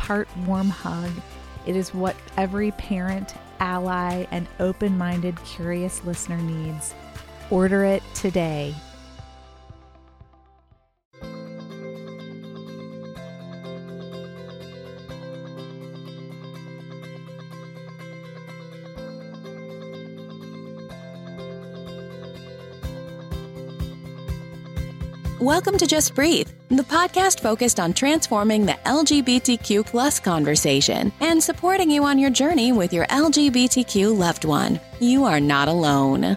part warm hug. It is what every parent, ally, and open minded, curious listener needs. Order it today Welcome to Just Breathe, the podcast focused on transforming the LGBTQ plus conversation and supporting you on your journey with your LGBTQ loved one. You are not alone.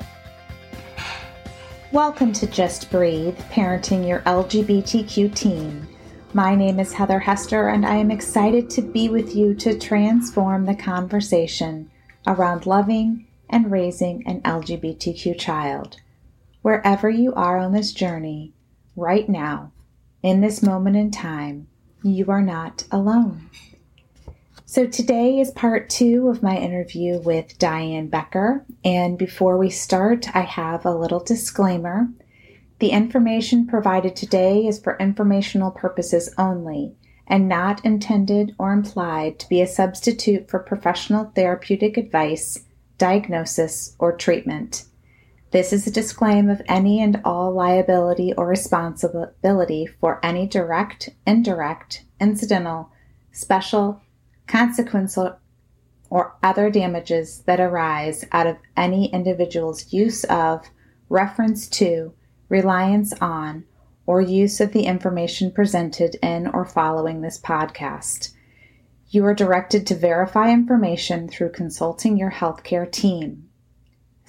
Welcome to Just Breathe, parenting your LGBTQ teen. My name is Heather Hester, and I am excited to be with you to transform the conversation around loving and raising an LGBTQ child. Wherever you are on this journey, right now, in this moment in time, you are not alone. So, today is part two of my interview with Diane Becker. And before we start, I have a little disclaimer. The information provided today is for informational purposes only and not intended or implied to be a substitute for professional therapeutic advice, diagnosis, or treatment. This is a disclaim of any and all liability or responsibility for any direct, indirect, incidental, special, consequential, or other damages that arise out of any individual's use of, reference to, reliance on, or use of the information presented in or following this podcast. You are directed to verify information through consulting your healthcare team.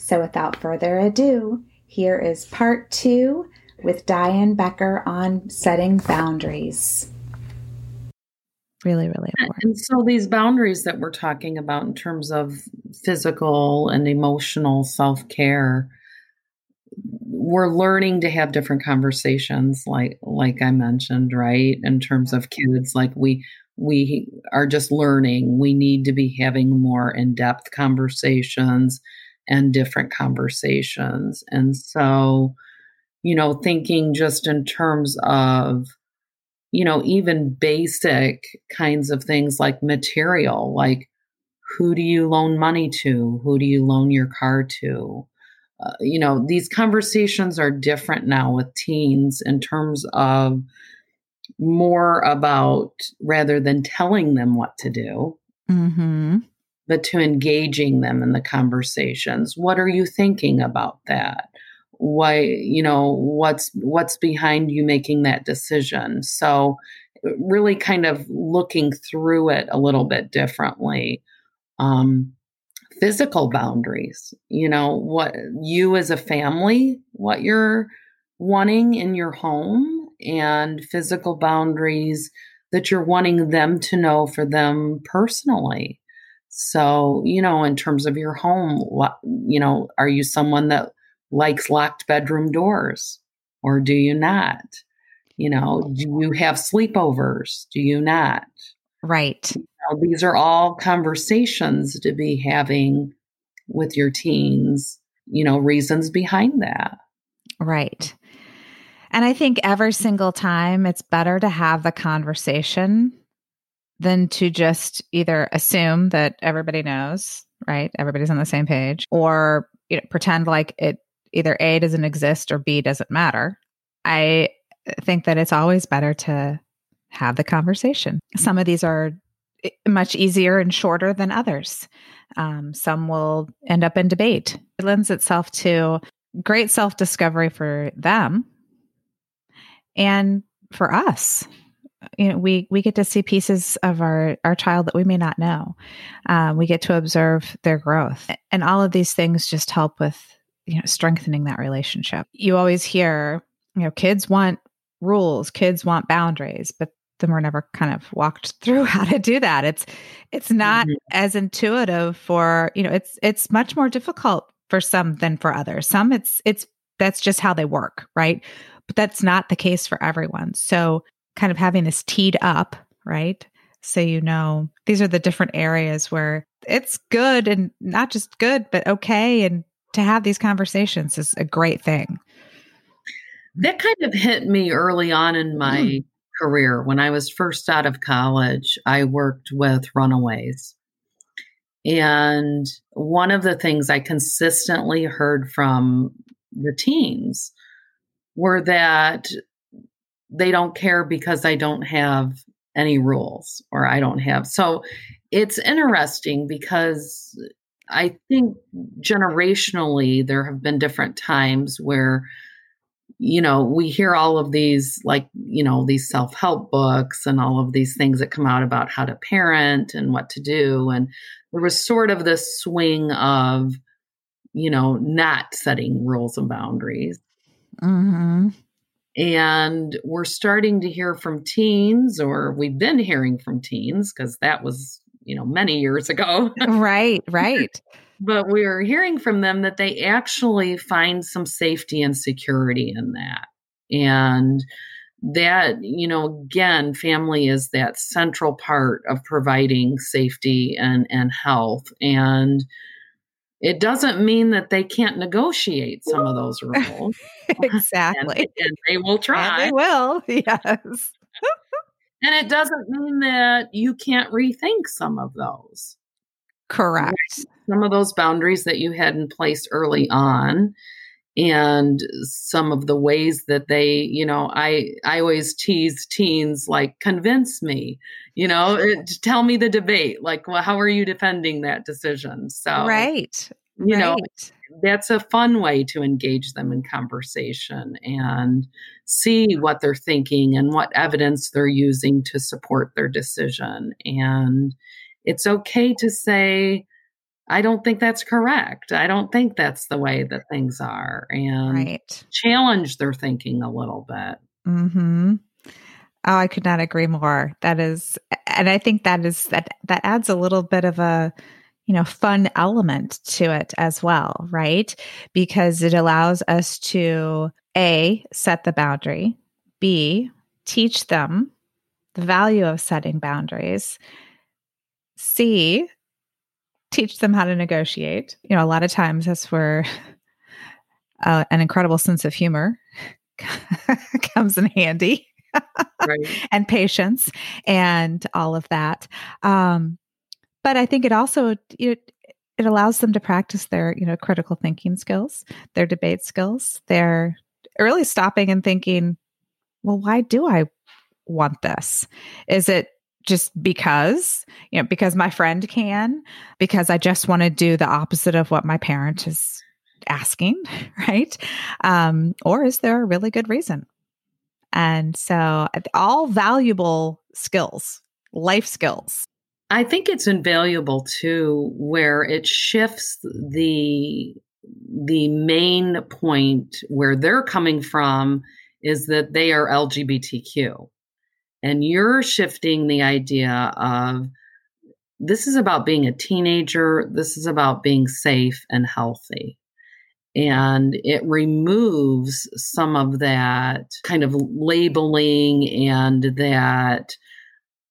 So, without further ado, here is part two with Diane Becker on setting boundaries. Really, really important. And so, these boundaries that we're talking about in terms of physical and emotional self care, we're learning to have different conversations, like like I mentioned, right? In terms of kids, like we we are just learning. We need to be having more in depth conversations and different conversations. And so, you know, thinking just in terms of, you know, even basic kinds of things like material, like who do you loan money to? Who do you loan your car to? Uh, you know, these conversations are different now with teens in terms of more about rather than telling them what to do. Mm-hmm but to engaging them in the conversations. What are you thinking about that? Why, you know, what's what's behind you making that decision? So really kind of looking through it a little bit differently. Um, physical boundaries, you know, what you as a family, what you're wanting in your home, and physical boundaries that you're wanting them to know for them personally. So, you know, in terms of your home, what, you know, are you someone that likes locked bedroom doors or do you not? You know, do you have sleepovers? Do you not? Right. You know, these are all conversations to be having with your teens, you know, reasons behind that. Right. And I think every single time it's better to have the conversation than to just either assume that everybody knows, right? Everybody's on the same page, or you know, pretend like it either A doesn't exist or B doesn't matter. I think that it's always better to have the conversation. Some of these are much easier and shorter than others. Um, some will end up in debate. It lends itself to great self discovery for them and for us. You know, we we get to see pieces of our our child that we may not know. Um, we get to observe their growth, and all of these things just help with you know strengthening that relationship. You always hear, you know, kids want rules, kids want boundaries, but then we're never kind of walked through how to do that. It's it's not mm-hmm. as intuitive for, you know, it's it's much more difficult for some than for others. Some it's it's that's just how they work, right? But that's not the case for everyone. So kind of having this teed up, right? So you know these are the different areas where it's good and not just good, but okay. And to have these conversations is a great thing. That kind of hit me early on in my mm career. When I was first out of college, I worked with runaways. And one of the things I consistently heard from the teens were that they don't care because I don't have any rules or I don't have. So it's interesting because I think generationally there have been different times where you know, we hear all of these, like, you know, these self help books and all of these things that come out about how to parent and what to do. And there was sort of this swing of, you know, not setting rules and boundaries. Mm-hmm. And we're starting to hear from teens, or we've been hearing from teens, because that was, you know, many years ago. right, right but we're hearing from them that they actually find some safety and security in that. And that, you know, again, family is that central part of providing safety and, and health. And it doesn't mean that they can't negotiate some of those rules. exactly. and, and, they will try. And they will, yes. and it doesn't mean that you can't rethink some of those. Correct. Some of those boundaries that you had in place early on and some of the ways that they, you know, I I always tease teens like convince me, you know, it, tell me the debate. Like, well, how are you defending that decision? So Right. You right. know, that's a fun way to engage them in conversation and see what they're thinking and what evidence they're using to support their decision. And it's okay to say, I don't think that's correct. I don't think that's the way that things are, and right. challenge their thinking a little bit. Hmm. Oh, I could not agree more. That is, and I think that is that that adds a little bit of a you know fun element to it as well, right? Because it allows us to a set the boundary, b teach them the value of setting boundaries, C, teach them how to negotiate. You know, a lot of times that's where uh, an incredible sense of humor comes in handy. right. and patience and all of that. Um, but I think it also it, it allows them to practice their you know critical thinking skills, their debate skills. They're really stopping and thinking, well, why do I want this? Is it just because, you know, because my friend can, because I just want to do the opposite of what my parent is asking, right? Um, or is there a really good reason? And so, all valuable skills, life skills. I think it's invaluable too, where it shifts the the main point where they're coming from is that they are LGBTQ and you're shifting the idea of this is about being a teenager, this is about being safe and healthy. And it removes some of that kind of labeling and that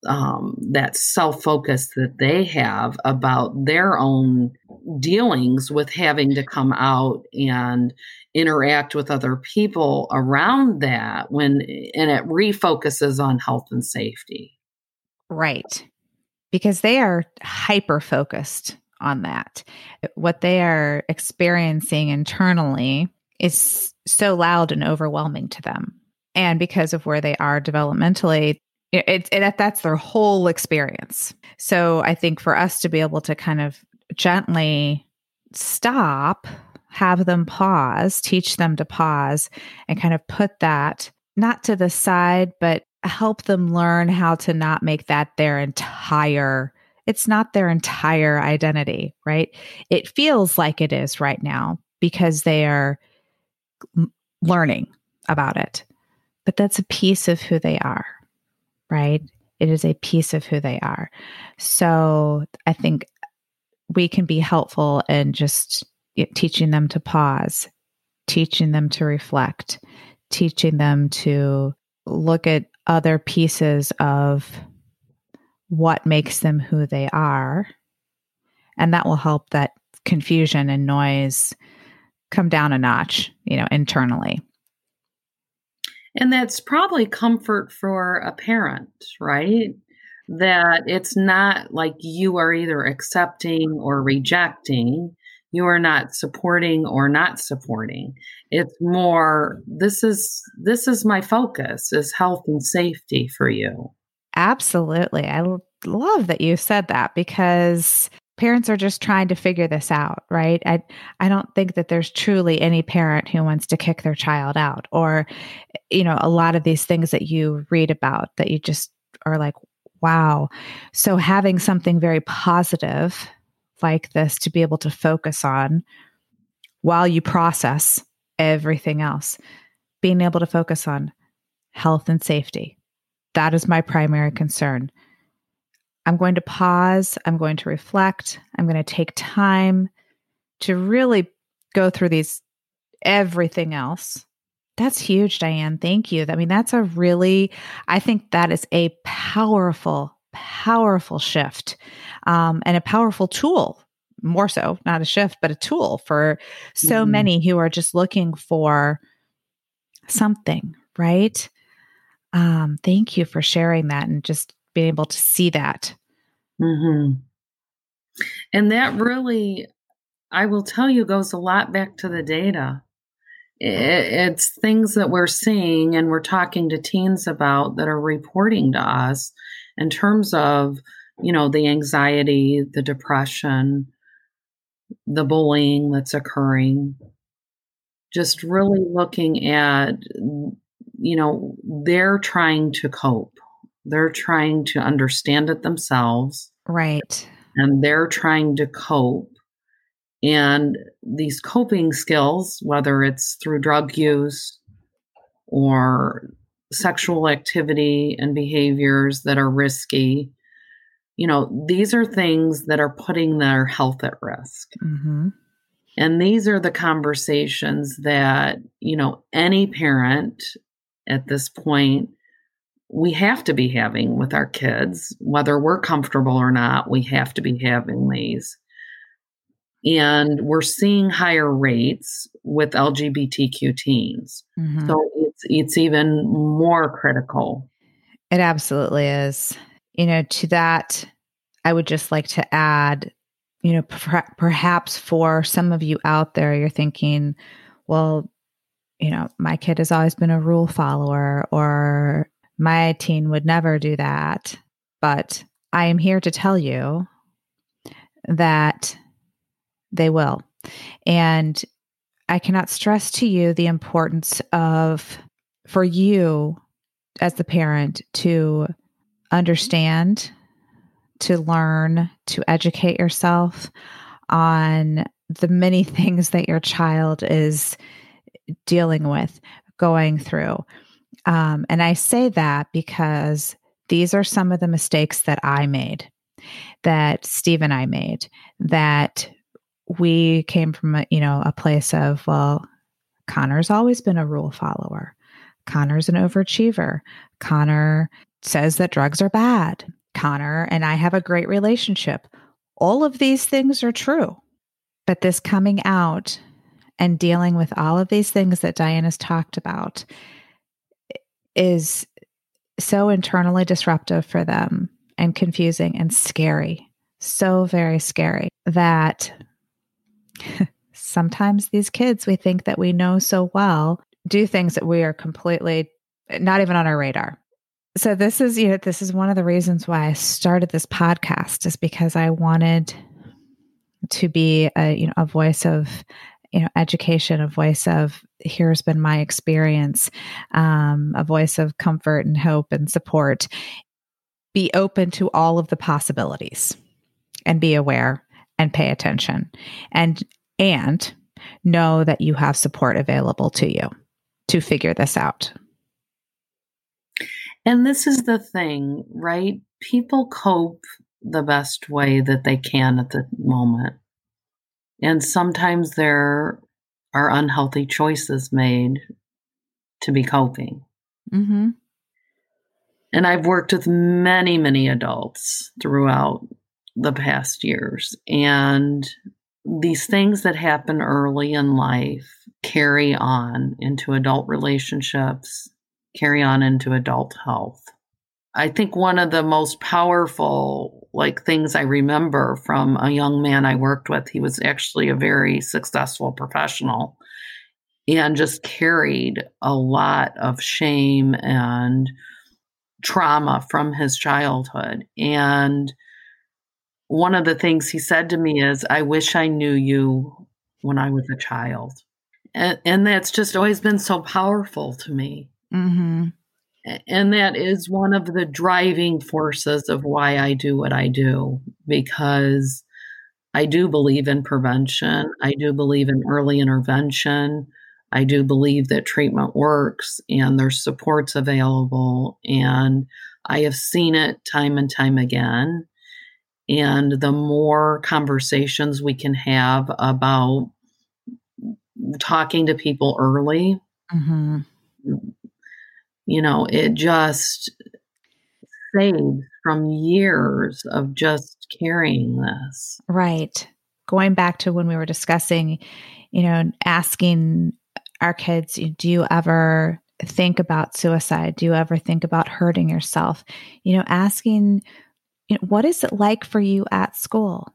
um, that self focus that they have about their own dealings with having to come out and interact with other people around that when and it refocuses on health and safety. Right. Because they are hyper focused on that. What they are experiencing internally is so loud and overwhelming to them. And because of where they are developmentally It's it, that's their whole experience. So I think for us to be able to kind of gently stop, have them pause, teach them to pause, and kind of put that not to the side, but help them learn how to not make that their entire it's not their entire identity, right? It feels like it is right now because they are learning about it. But that's a piece of who they are, right? It is a piece of who they are. So I think we can be helpful in just teaching them to pause, teaching them to reflect, teaching them to look at other pieces of what makes them who they are. And that will help that confusion and noise come down a notch, you know, internally. And that's probably comfort for a parent, right? That it's not like you are either accepting or rejecting. You are not supporting or not supporting. It's more this is this is my focus is health and safety for you. Absolutely. I love that you said that because parents are just trying to figure this out, right? I I don't think that there's truly any parent who wants to kick their child out or you know, a lot of these things that you read about that you just are like, wow. So having something very positive like this to be able to focus on while you process everything else, being able to focus on health and safety. That is my primary concern. I'm going to pause. I'm going to reflect. I'm going to take time to really go through these everything else. That's huge, Diane. Thank you. I mean, that's a really, I think that is a powerful, powerful shift um, and a powerful tool. More so, not a shift, but a tool for so mm-hmm. many who are just looking for something, right? Um, thank you for sharing that and just being able to see that. Mm-hmm. And that really, I will tell you, goes a lot back to the data. It's things that we're seeing and we're talking to teens about that are reporting to us in terms of, you know, the anxiety, the depression, the bullying that's occurring. Just really looking at, you know, they're trying to cope they're trying to understand it themselves. Right. And they're trying to cope. And these coping skills, whether it's through drug use or sexual activity and behaviors that are risky, you know, these are things that are putting their health at risk. Mm-hmm. And these are the conversations that, you know, any parent at this point we have to be having with our kids, whether we're comfortable or not, we have to be having these. And we're seeing higher rates with LGBTQ teens. Mm-hmm. So it's it's even more critical. It absolutely is. You know, to that, I would just like to add, you know, per- perhaps for some of you out there, you're thinking, well, you know, my kid has always been a rule follower, or my teen would never do that. But I am here to tell you that they will. And I cannot stress to you the importance of, for you as the parent, to understand, to learn, to educate yourself on the many things that your child is dealing with, going through. Um, and I say that because these are some of the mistakes that I made, that Steve and I made, that we came from a, you know a place of well, Connor's always been a rule follower. Connor's an overachiever. Connor says that drugs are bad. Connor and I have a great relationship. All of these things are true. But this coming out and dealing with all of these things that Diana's talked about is so internally disruptive for them and confusing and scary. So very scary that sometimes these kids we think that we know so well do things that we are completely not even on our radar. so this is you know this is one of the reasons why I started this podcast is because I wanted to be a you know a voice of you know education a voice of here's been my experience um, a voice of comfort and hope and support be open to all of the possibilities and be aware and pay attention and and know that you have support available to you to figure this out. And this is the thing right? People cope the best way that they can at the moment. And sometimes there are unhealthy choices made to be coping. Mm-hmm. and i've worked with many many adults throughout the past years. And these things that happen early in life carry on into adult relationships, carry on into adult health. I think one of the most powerful like things I remember from a young man I worked with, he was actually a very successful professional and just carried a lot of shame and trauma from his childhood. And one of the things he said to me is, I wish I knew you when I was a child. And, and that's just always been so powerful to me. Mm-hmm. And that is one of the driving forces of why I do what I do, because I do believe in prevention. I do believe in early intervention. I do believe that treatment works and there's supports available. And I have seen it time and time again. And the more conversations we can have about talking to people early, mm-hmm. you know, it just saves from years of just carrying this. Right. Going back to when we were discussing, you know, asking our kids, do you ever think about suicide? Do you ever think about hurting yourself? You know, asking you know, what is it like for you at school?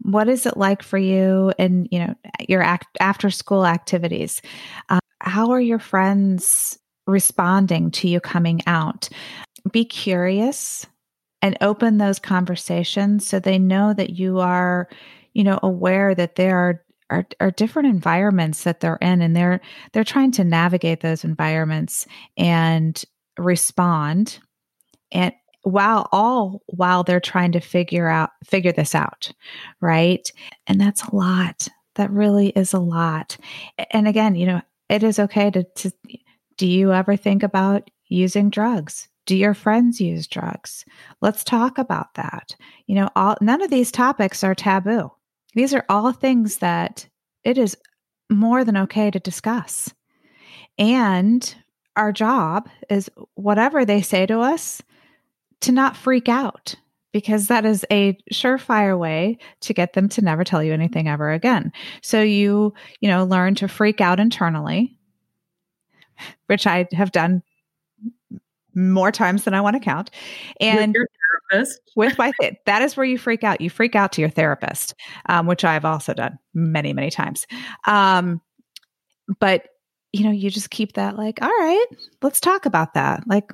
What is it like for you in, you know, your act, after school activities? Uh, how are your friends responding to you coming out? Be curious and open those conversations so they know that you are, you know, aware that there are are, are different environments that they're in and they're they're trying to navigate those environments and respond and while all while they're trying to figure out figure this out right? And that's a lot. That really is a lot. And again you know it is okay to, to do you ever think about using drugs? Do your friends use drugs? Let's talk about that. You know all none of these topics are taboo. These are all things that it is more than okay to discuss. And our job is whatever they say to us to not freak out because that is a surefire way to get them to never tell you anything ever again. So you, you know, learn to freak out internally, which I have done more times than I want to count. And with, with my th- that is where you freak out. You freak out to your therapist, um, which I've also done many, many times. Um, but you know, you just keep that like, all right, let's talk about that. Like,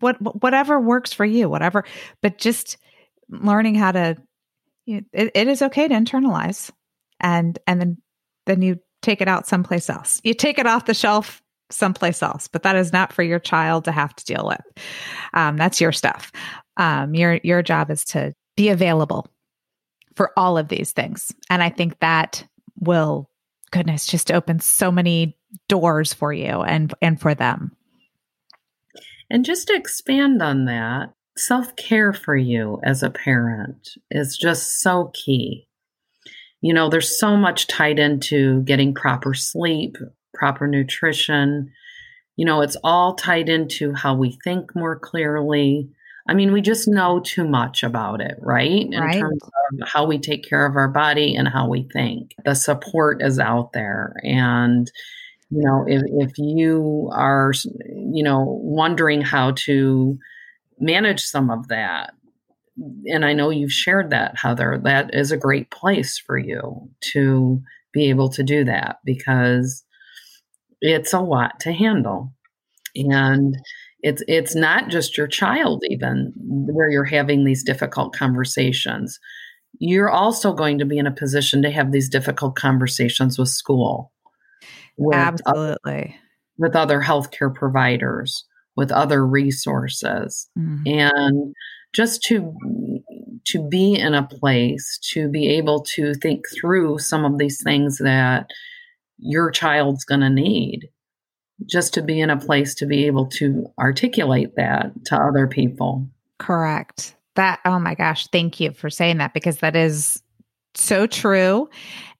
what whatever works for you, whatever. But just learning how to, you know, it, it is okay to internalize, and and then then you take it out someplace else. You take it off the shelf someplace else, but that is not for your child to have to deal with. Um, that's your stuff. Um, your your job is to be available for all of these things, and I think that will goodness just open so many doors for you and and for them and just to expand on that, self care for you as a parent is just so key. You know, there's so much tied into getting proper sleep, proper nutrition. You know, it's all tied into how we think more clearly. I mean, we just know too much about it, right? In right. terms of how we take care of our body and how we think. The support is out there. And, you know if, if you are you know wondering how to manage some of that and i know you've shared that heather that is a great place for you to be able to do that because it's a lot to handle. And it's it's not just your child even where you're having these difficult conversations. You're also going to be in a position to have these difficult conversations with school with absolutely other, with other healthcare providers with other resources mm-hmm. and just to to be in a place to be able to think through some of these things that your child's going to need just to be in a place to be able to articulate that to other people. Correct. That, oh my gosh, thank you for saying that because that is so true.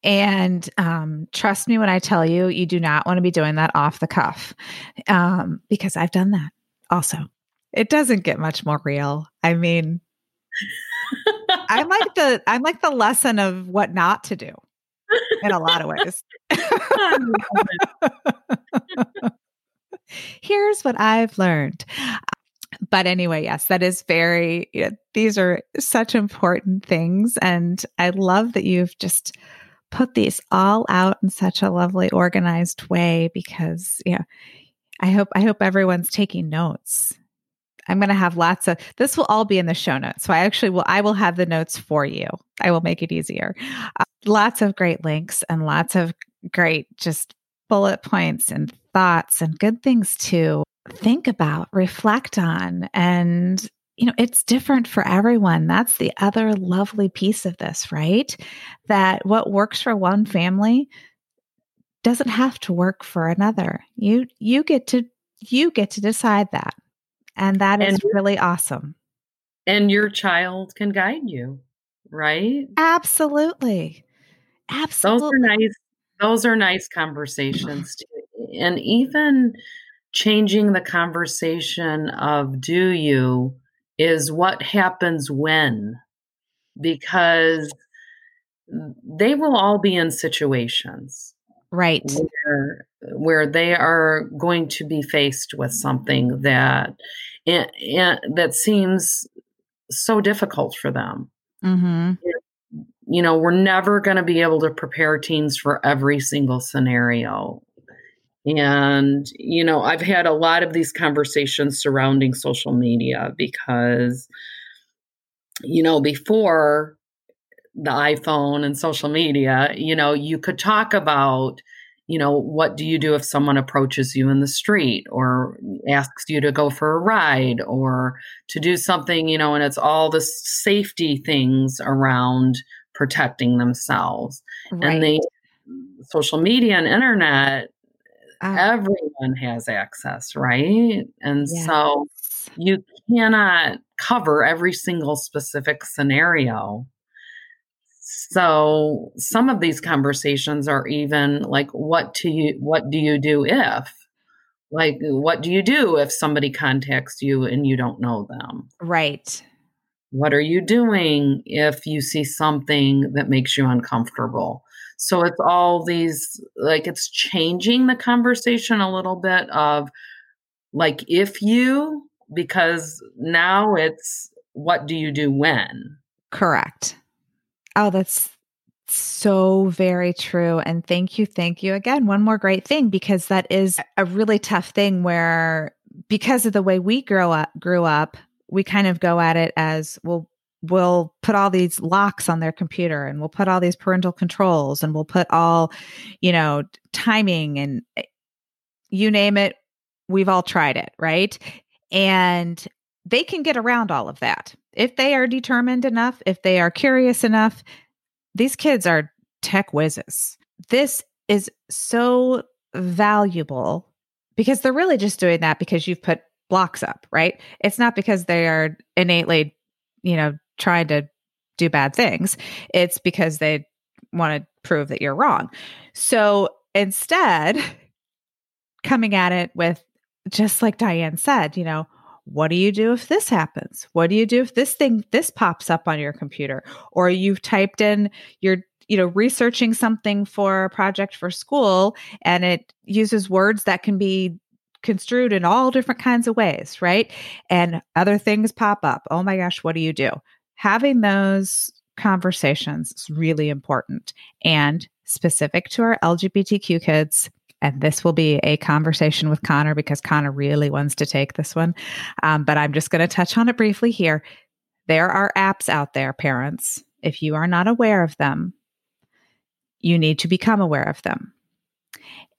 And um, trust me when I tell you, you do not want to be doing that off the cuff um, because I've done that also. It doesn't get much more real. I mean, I'm like the I'm like the lesson of what not to do in a lot of ways. Here's what I've learned. But anyway, yes, that is very, you know, these are such important things. And I love that you've just put these all out in such a lovely, organized way because, yeah, I hope, I hope everyone's taking notes. I'm going to have lots of this will all be in the show notes. So I actually will I will have the notes for you. I will make it easier. Uh, lots of great links and lots of great just bullet points and thoughts and good things to think about, reflect on. And, you know, it's different for everyone. That's the other lovely piece of this, right? That what works for one family doesn't have to work for another. You you get to you get to decide that. And that is and, really awesome. And your child can guide you, right? Absolutely. Absolutely. Those are nice those are nice conversations too. And even changing the conversation of do you is what happens when. Because they will all be in situations right. where, where they are going to be faced with something that and, and that seems so difficult for them. Mm-hmm. You know, we're never going to be able to prepare teens for every single scenario. And, you know, I've had a lot of these conversations surrounding social media because, you know, before the iPhone and social media, you know, you could talk about, you know, what do you do if someone approaches you in the street or asks you to go for a ride or to do something, you know, and it's all the safety things around protecting themselves. Right. And they social media and internet uh, everyone has access, right? And yes. so you cannot cover every single specific scenario. So some of these conversations are even like what do you what do you do if like what do you do if somebody contacts you and you don't know them? Right. What are you doing if you see something that makes you uncomfortable? So it's all these, like, it's changing the conversation a little bit of, like, if you, because now it's what do you do when? Correct. Oh, that's so very true. And thank you. Thank you again. One more great thing, because that is a really tough thing where, because of the way we grow up, grew up, we kind of go at it as well we'll put all these locks on their computer and we'll put all these parental controls and we'll put all you know timing and eh, you name it we've all tried it right? And they can get around all of that. If they are determined enough if they are curious enough these kids are tech whizzes. This is so valuable because they're really just doing that because you've put blocks up, right? It's not because they are innately, you know, trying to do bad things. It's because they want to prove that you're wrong. So instead, coming at it with just like Diane said, you know, what do you do if this happens? What do you do if this thing this pops up on your computer or you've typed in your you know researching something for a project for school and it uses words that can be construed in all different kinds of ways, right? And other things pop up. Oh my gosh, what do you do? Having those conversations is really important and specific to our LGBTQ kids. and this will be a conversation with Connor because Connor really wants to take this one. Um, but I'm just going to touch on it briefly here. There are apps out there, parents. If you are not aware of them, you need to become aware of them.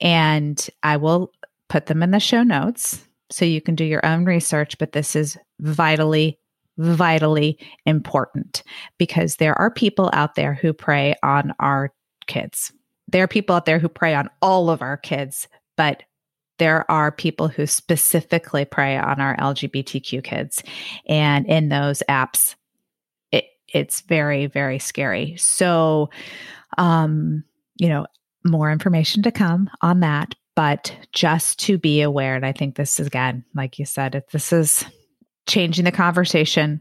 And I will put them in the show notes so you can do your own research, but this is vitally, vitally important because there are people out there who prey on our kids. There are people out there who prey on all of our kids, but there are people who specifically prey on our LGBTQ kids. And in those apps, it, it's very, very scary. So, um, you know, more information to come on that but just to be aware. And I think this is, again, like you said, if this is changing the conversation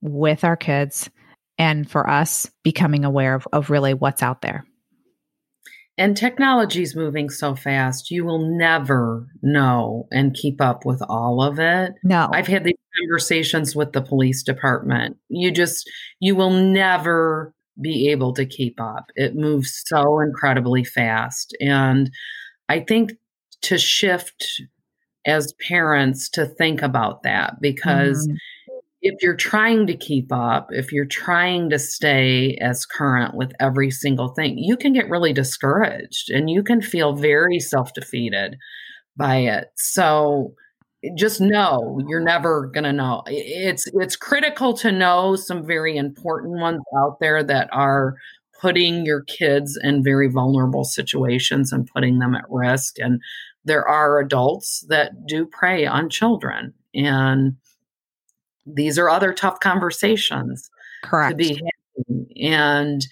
with our kids and for us becoming aware of, of really what's out there. And technology is moving so fast, you will never know and keep up with all of it. No. I've had these conversations with the police department. You just, you will never be able to keep up. It moves so incredibly fast. And I think to shift as parents to think about that because mm. if you're trying to keep up, if you're trying to stay as current with every single thing, you can get really discouraged and you can feel very self defeated by it. So just know you're never going to know. It's it's critical to know some very important ones out there that are putting your kids in very vulnerable situations and putting them at risk. And there are adults that do prey on children. And these are other tough conversations Correct. to be having. And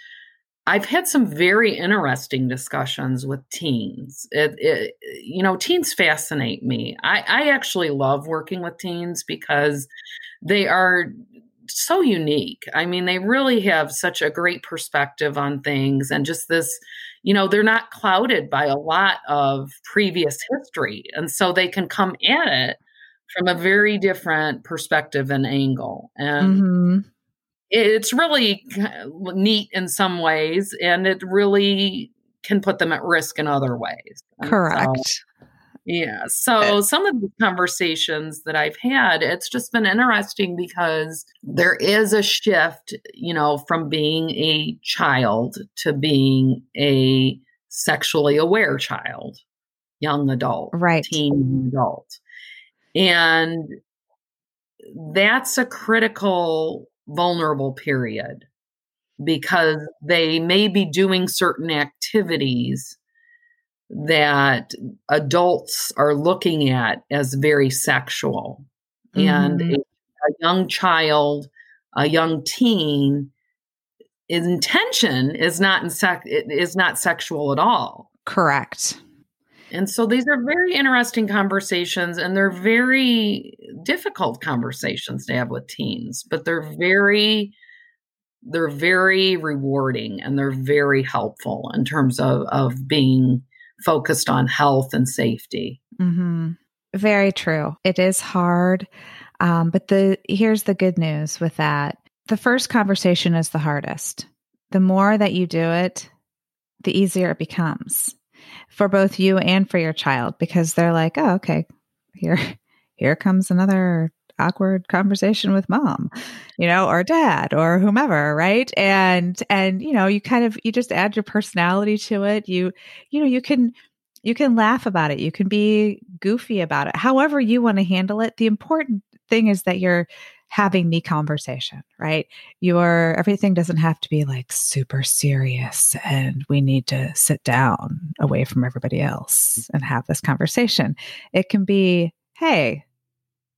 I've had some very interesting discussions with teens. It, it, you know, teens fascinate me. I, I actually love working with teens because they are so unique. I mean, they really have such a great perspective on things and just this, you know, they're not clouded by a lot of previous history. And so they can come at it from a very different perspective and angle. And mm-hmm. it's really neat in some ways, and it really can put them at risk in other ways. Correct. So, yeah. Eh so some of the conversations that I've had, it's just been interesting because there is a shift, you know, from being a child to being a sexually aware child, young adult, right. teen adult. And that's a critical, vulnerable period because they may be doing certain activities that adults are looking at as very sexual. Mm-hmm. And a, a young child, a young teen, intention is not in sec- is not sexual at all. Correct. And so these are very interesting conversations and they're very difficult conversations to have with teens, but they're very they're very rewarding and they're very helpful in terms of of being focused on health and safety. Mm-hmm. Very true. It is hard. Um, but the here's the good news with that. The first conversation is the hardest. The more that you do it, the easier it becomes for both you and for your child because they're like, oh, okay, here, here comes another awkward conversation with mom you know or dad or whomever right? And and you know you kind of you just add your personality to it. You you know you can you can laugh about it. You can be goofy about it however you want to handle it. The important thing is that you're having the conversation right? Your everything doesn't have to be like super serious and we need to sit down away from everybody else and have this conversation. It can be hey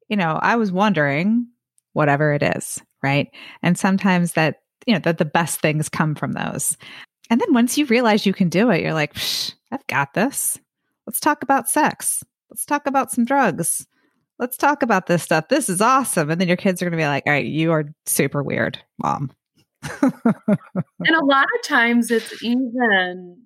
you know, I was wondering, whatever it is, right? And sometimes that, you know, that the best things come from those. And then once you realize you can do it, you're like, I've got this. Let's talk about sex. Let's talk about some drugs. Let's talk about this stuff. This is awesome. And then your kids are going to be like, all right, you are super weird, mom. and a lot of times it's even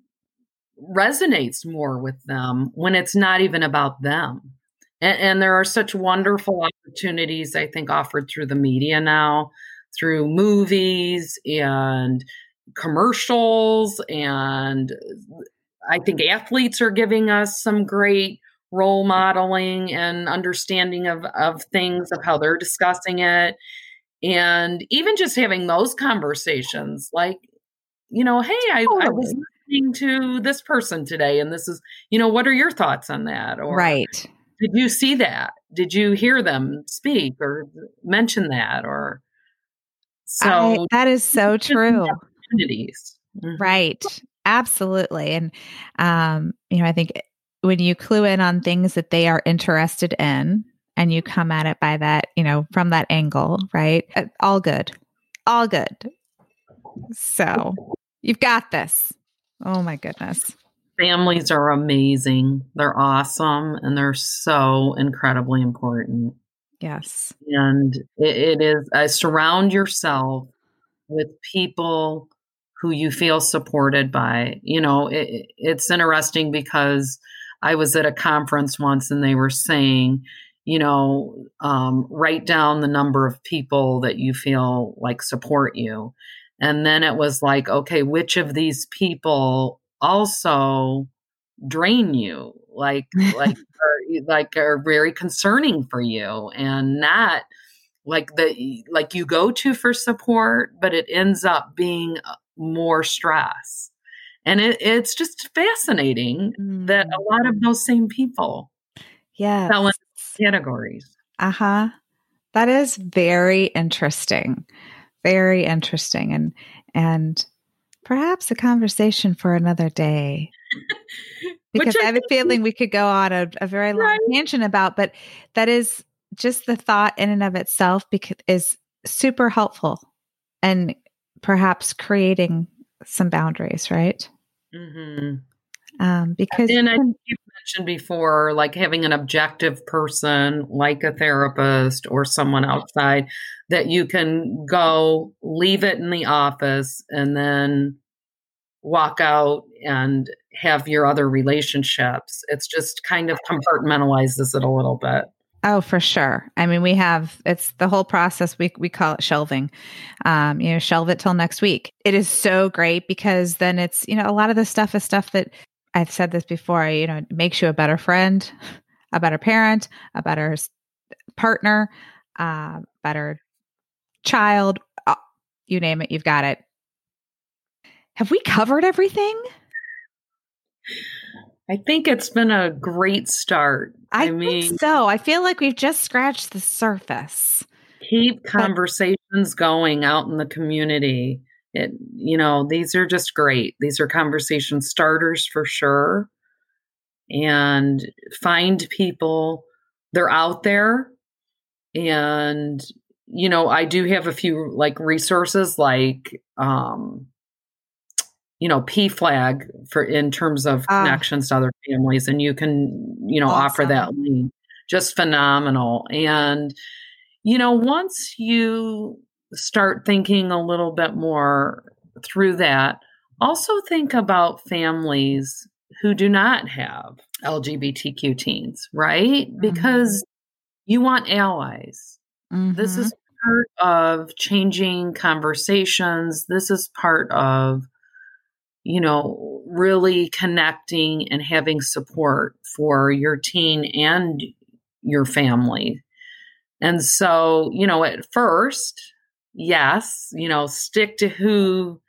resonates more with them when it's not even about them. And, and there are such wonderful opportunities, I think, offered through the media now, through movies and commercials and I think mm-hmm. athletes are giving us some great role modeling and understanding of, of things of how they're discussing it. And even just having those conversations like you know hey I. I, was listening to this person today and this is you know what are your thoughts on that? or right did you see that did you hear them speak or mention that or so I, that is so true mm-hmm. right absolutely and um you know i think when you clue in on things that they are interested in and you come at it by that, you know, from that angle, right? Uh, all good. All good. So you've got this. Oh my goodness. Families are amazing. They're awesome and they're so incredibly important. Yes. And it, it is, uh, surround yourself with people who you feel supported by. You know, it, it's interesting because I was at a conference once and they were saying, you know, um, write down the number of people that you feel like support you. And then it was like, okay, which of these people also drain you? Like, like, are, like are very concerning for you and not like the like you go to for support, but it ends up being uh, more stress. And it, it's just fascinating mm. that a lot of those same people yeah fell in categories. Uh-huh. That is very interesting. Very interesting. And and perhaps a conversation for another day. because I have a feeling we could go on a, a very long right. tangent about, but that is just the thought in and of itself because is super helpful and perhaps creating some boundaries, right? Mm-hmm. Um, because and I you mentioned before, like having an objective person, like a therapist or someone outside, that you can go leave it in the office and then walk out and have your other relationships. It's just kind of compartmentalizes it a little bit. Oh, for sure. I mean, we have it's the whole process. We we call it shelving. Um, you know, shelve it till next week. It is so great because then it's you know a lot of the stuff is stuff that I've said this before. You know, it makes you a better friend, a better parent, a better partner, uh, better child. Uh, you name it, you've got it. Have we covered everything? I think it's been a great start. I, I mean, so. I feel like we've just scratched the surface. Keep conversations but, going out in the community. It, you know, these are just great. These are conversation starters for sure. And find people, they're out there. And, you know, I do have a few like resources like, um, you know PFLAG for in terms of ah. connections to other families and you can you know awesome. offer that link just phenomenal and you know once you start thinking a little bit more through that also think about families who do not have lgbtq teens right mm-hmm. because you want allies mm-hmm. this is part of changing conversations this is part of you know, really connecting and having support for your teen and your family. And so, you know, at first, yes, you know, stick to who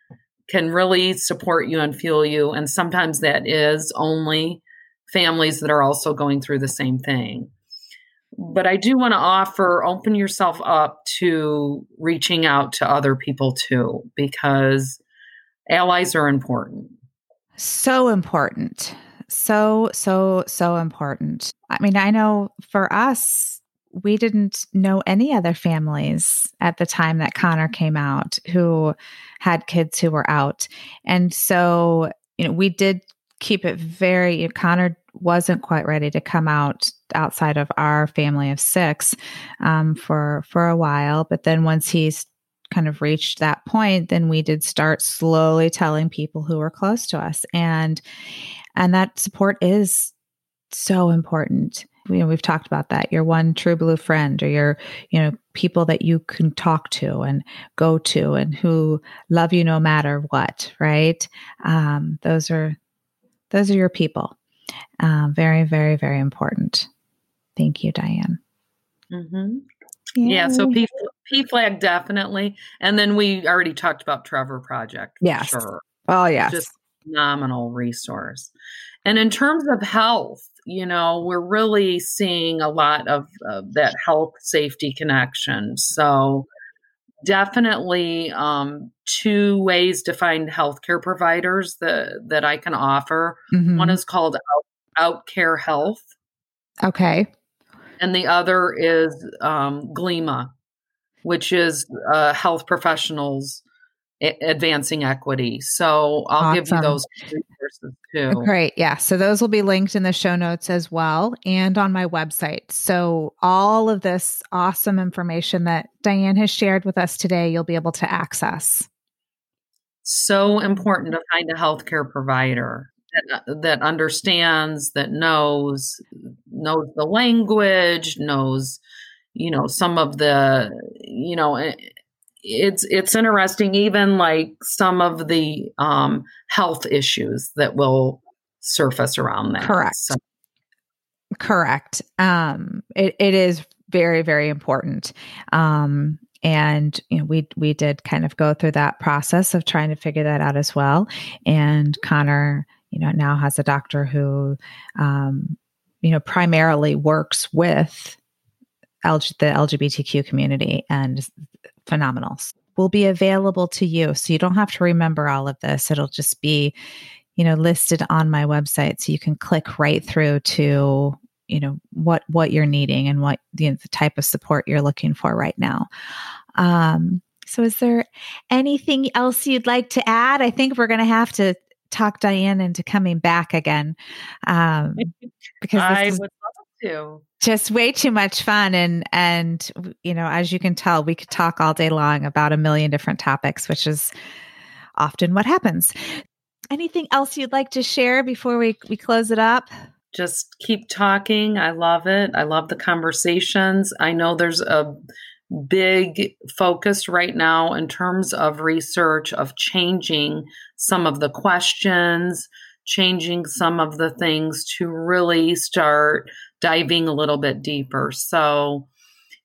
can really support you and fuel you. And sometimes that is only families that are also going through the same thing. But I do want to offer open yourself up to reaching out to other people too, because allies are important. So important. So, so, so important. I mean, I know for us, we didn't know any other families at the time that Connor came out who had kids who were out. And so, you know, we did keep it very, Connor wasn't quite ready to come out outside of our family of six um, for for a while but then once he's kind of reached that point, then we did start slowly telling people who were close to us. And and that support is so important. You know, we've talked about that. Your one true blue friend or your, you know, people that you can talk to and go to and who love you no matter what, right? Um, those are those are your people. Uh, very, very, very important. Thank you, Diane. Mm-hmm. Yeah, so P, flag definitely. And then we already talked about Trevor Project. Yes. Sure. Oh, yes. Just phenomenal resource. And in terms of health, you know, we're really seeing a lot of uh, that health safety connection. So, definitely um, two ways to find healthcare providers that that I can offer. Mm-hmm. One is called Out, Outcare Health. Okay. And the other is um, GLMA, which is uh, health professionals advancing equity. So I'll awesome. give you those resources too. Great. Yeah. So those will be linked in the show notes as well and on my website. So all of this awesome information that Diane has shared with us today, you'll be able to access. So important to find a healthcare provider that, that understands, that knows, knows the language, knows, you know, some of the, you know, eh, it's it's interesting even like some of the um, health issues that will surface around that. Correct. So. correct. Um it, it is very very important. Um and you know we we did kind of go through that process of trying to figure that out as well. And connor you know now has a doctor who um you know primarily works with LG, the lgbtq community and phenomenal will be available to you. So you don't have to remember all of this. It'll just be, you know, listed on my website. So you can click right through to, you know, what, what you're needing and what you know, the type of support you're looking for right now. Um, so is there anything else you'd like to add? I think we're going to have to talk Diane into coming back again. Um, because I is, would love to just way too much fun. And and you know as you can tell we could talk all day long about a million different topics which is often what happens. Anything else you'd like to share before we we close it up? Just keep talking. I love it. I love the conversations. I know there's a big focus right now in terms of research of changing some of the questions changing some of the things to really start diving a little bit deeper. So,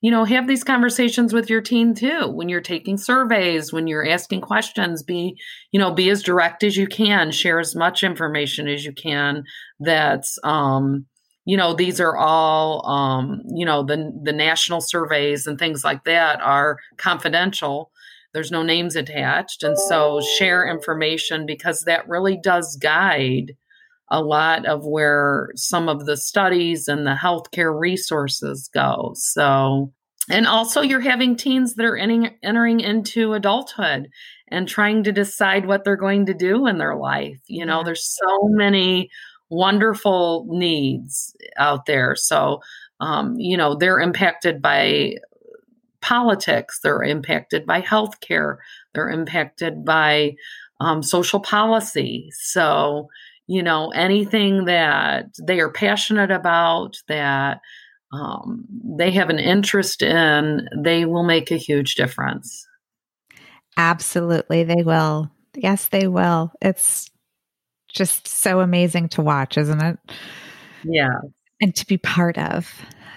you know, have these conversations with your team too. When you're taking surveys, when you're asking questions, be, you know, be as direct as you can, share as much information as you can that's um you know these are all um, you know the the national surveys and things like that are confidential there's no names attached and so share information because that really does guide a lot of where some of the studies and the healthcare resources go. So, and also you're having teens that are entering, entering into adulthood and trying to decide what they're going to do in their life. You know, there's so many wonderful needs out there. So, um, you know, they're impacted by politics, they're impacted by healthcare, they're impacted by um, social policy. So, you know, anything that they are passionate about, that um, they have an interest in, they will make a huge difference. Absolutely, they will. Yes, they will. It's just so amazing to watch, isn't it? Yeah. And to be part of.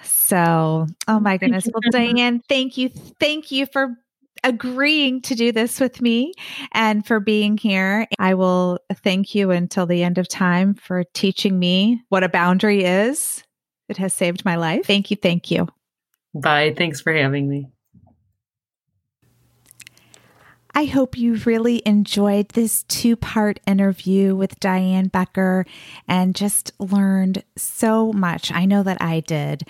So, oh my goodness. Well, Diane, thank you. Thank you for agreeing to do this with me and for being here. I will thank you until the end of time for teaching me what a boundary is. It has saved my life. Thank you. Thank you. Bye. Thanks for having me. I hope you really enjoyed this two part interview with Diane Becker and just learned so much. I know that I did.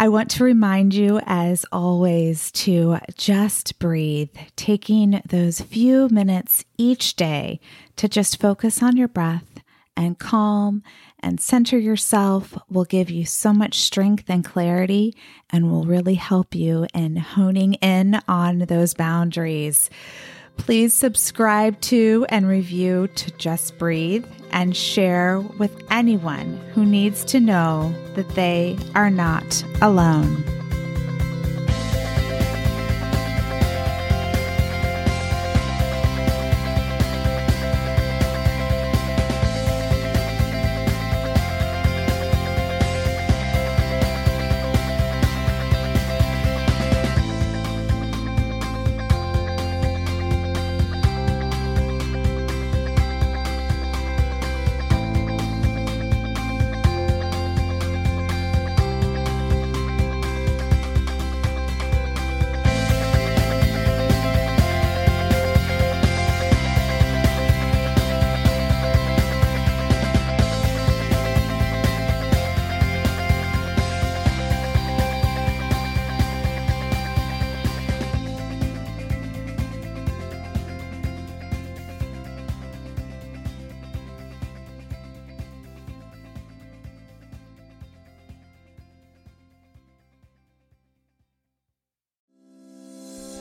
I want to remind you, as always, to just breathe, taking those few minutes each day to just focus on your breath and calm and center yourself will give you so much strength and clarity and will really help you in honing in on those boundaries. Please subscribe to and review to Just Breathe and share with anyone who needs to know that they are not alone.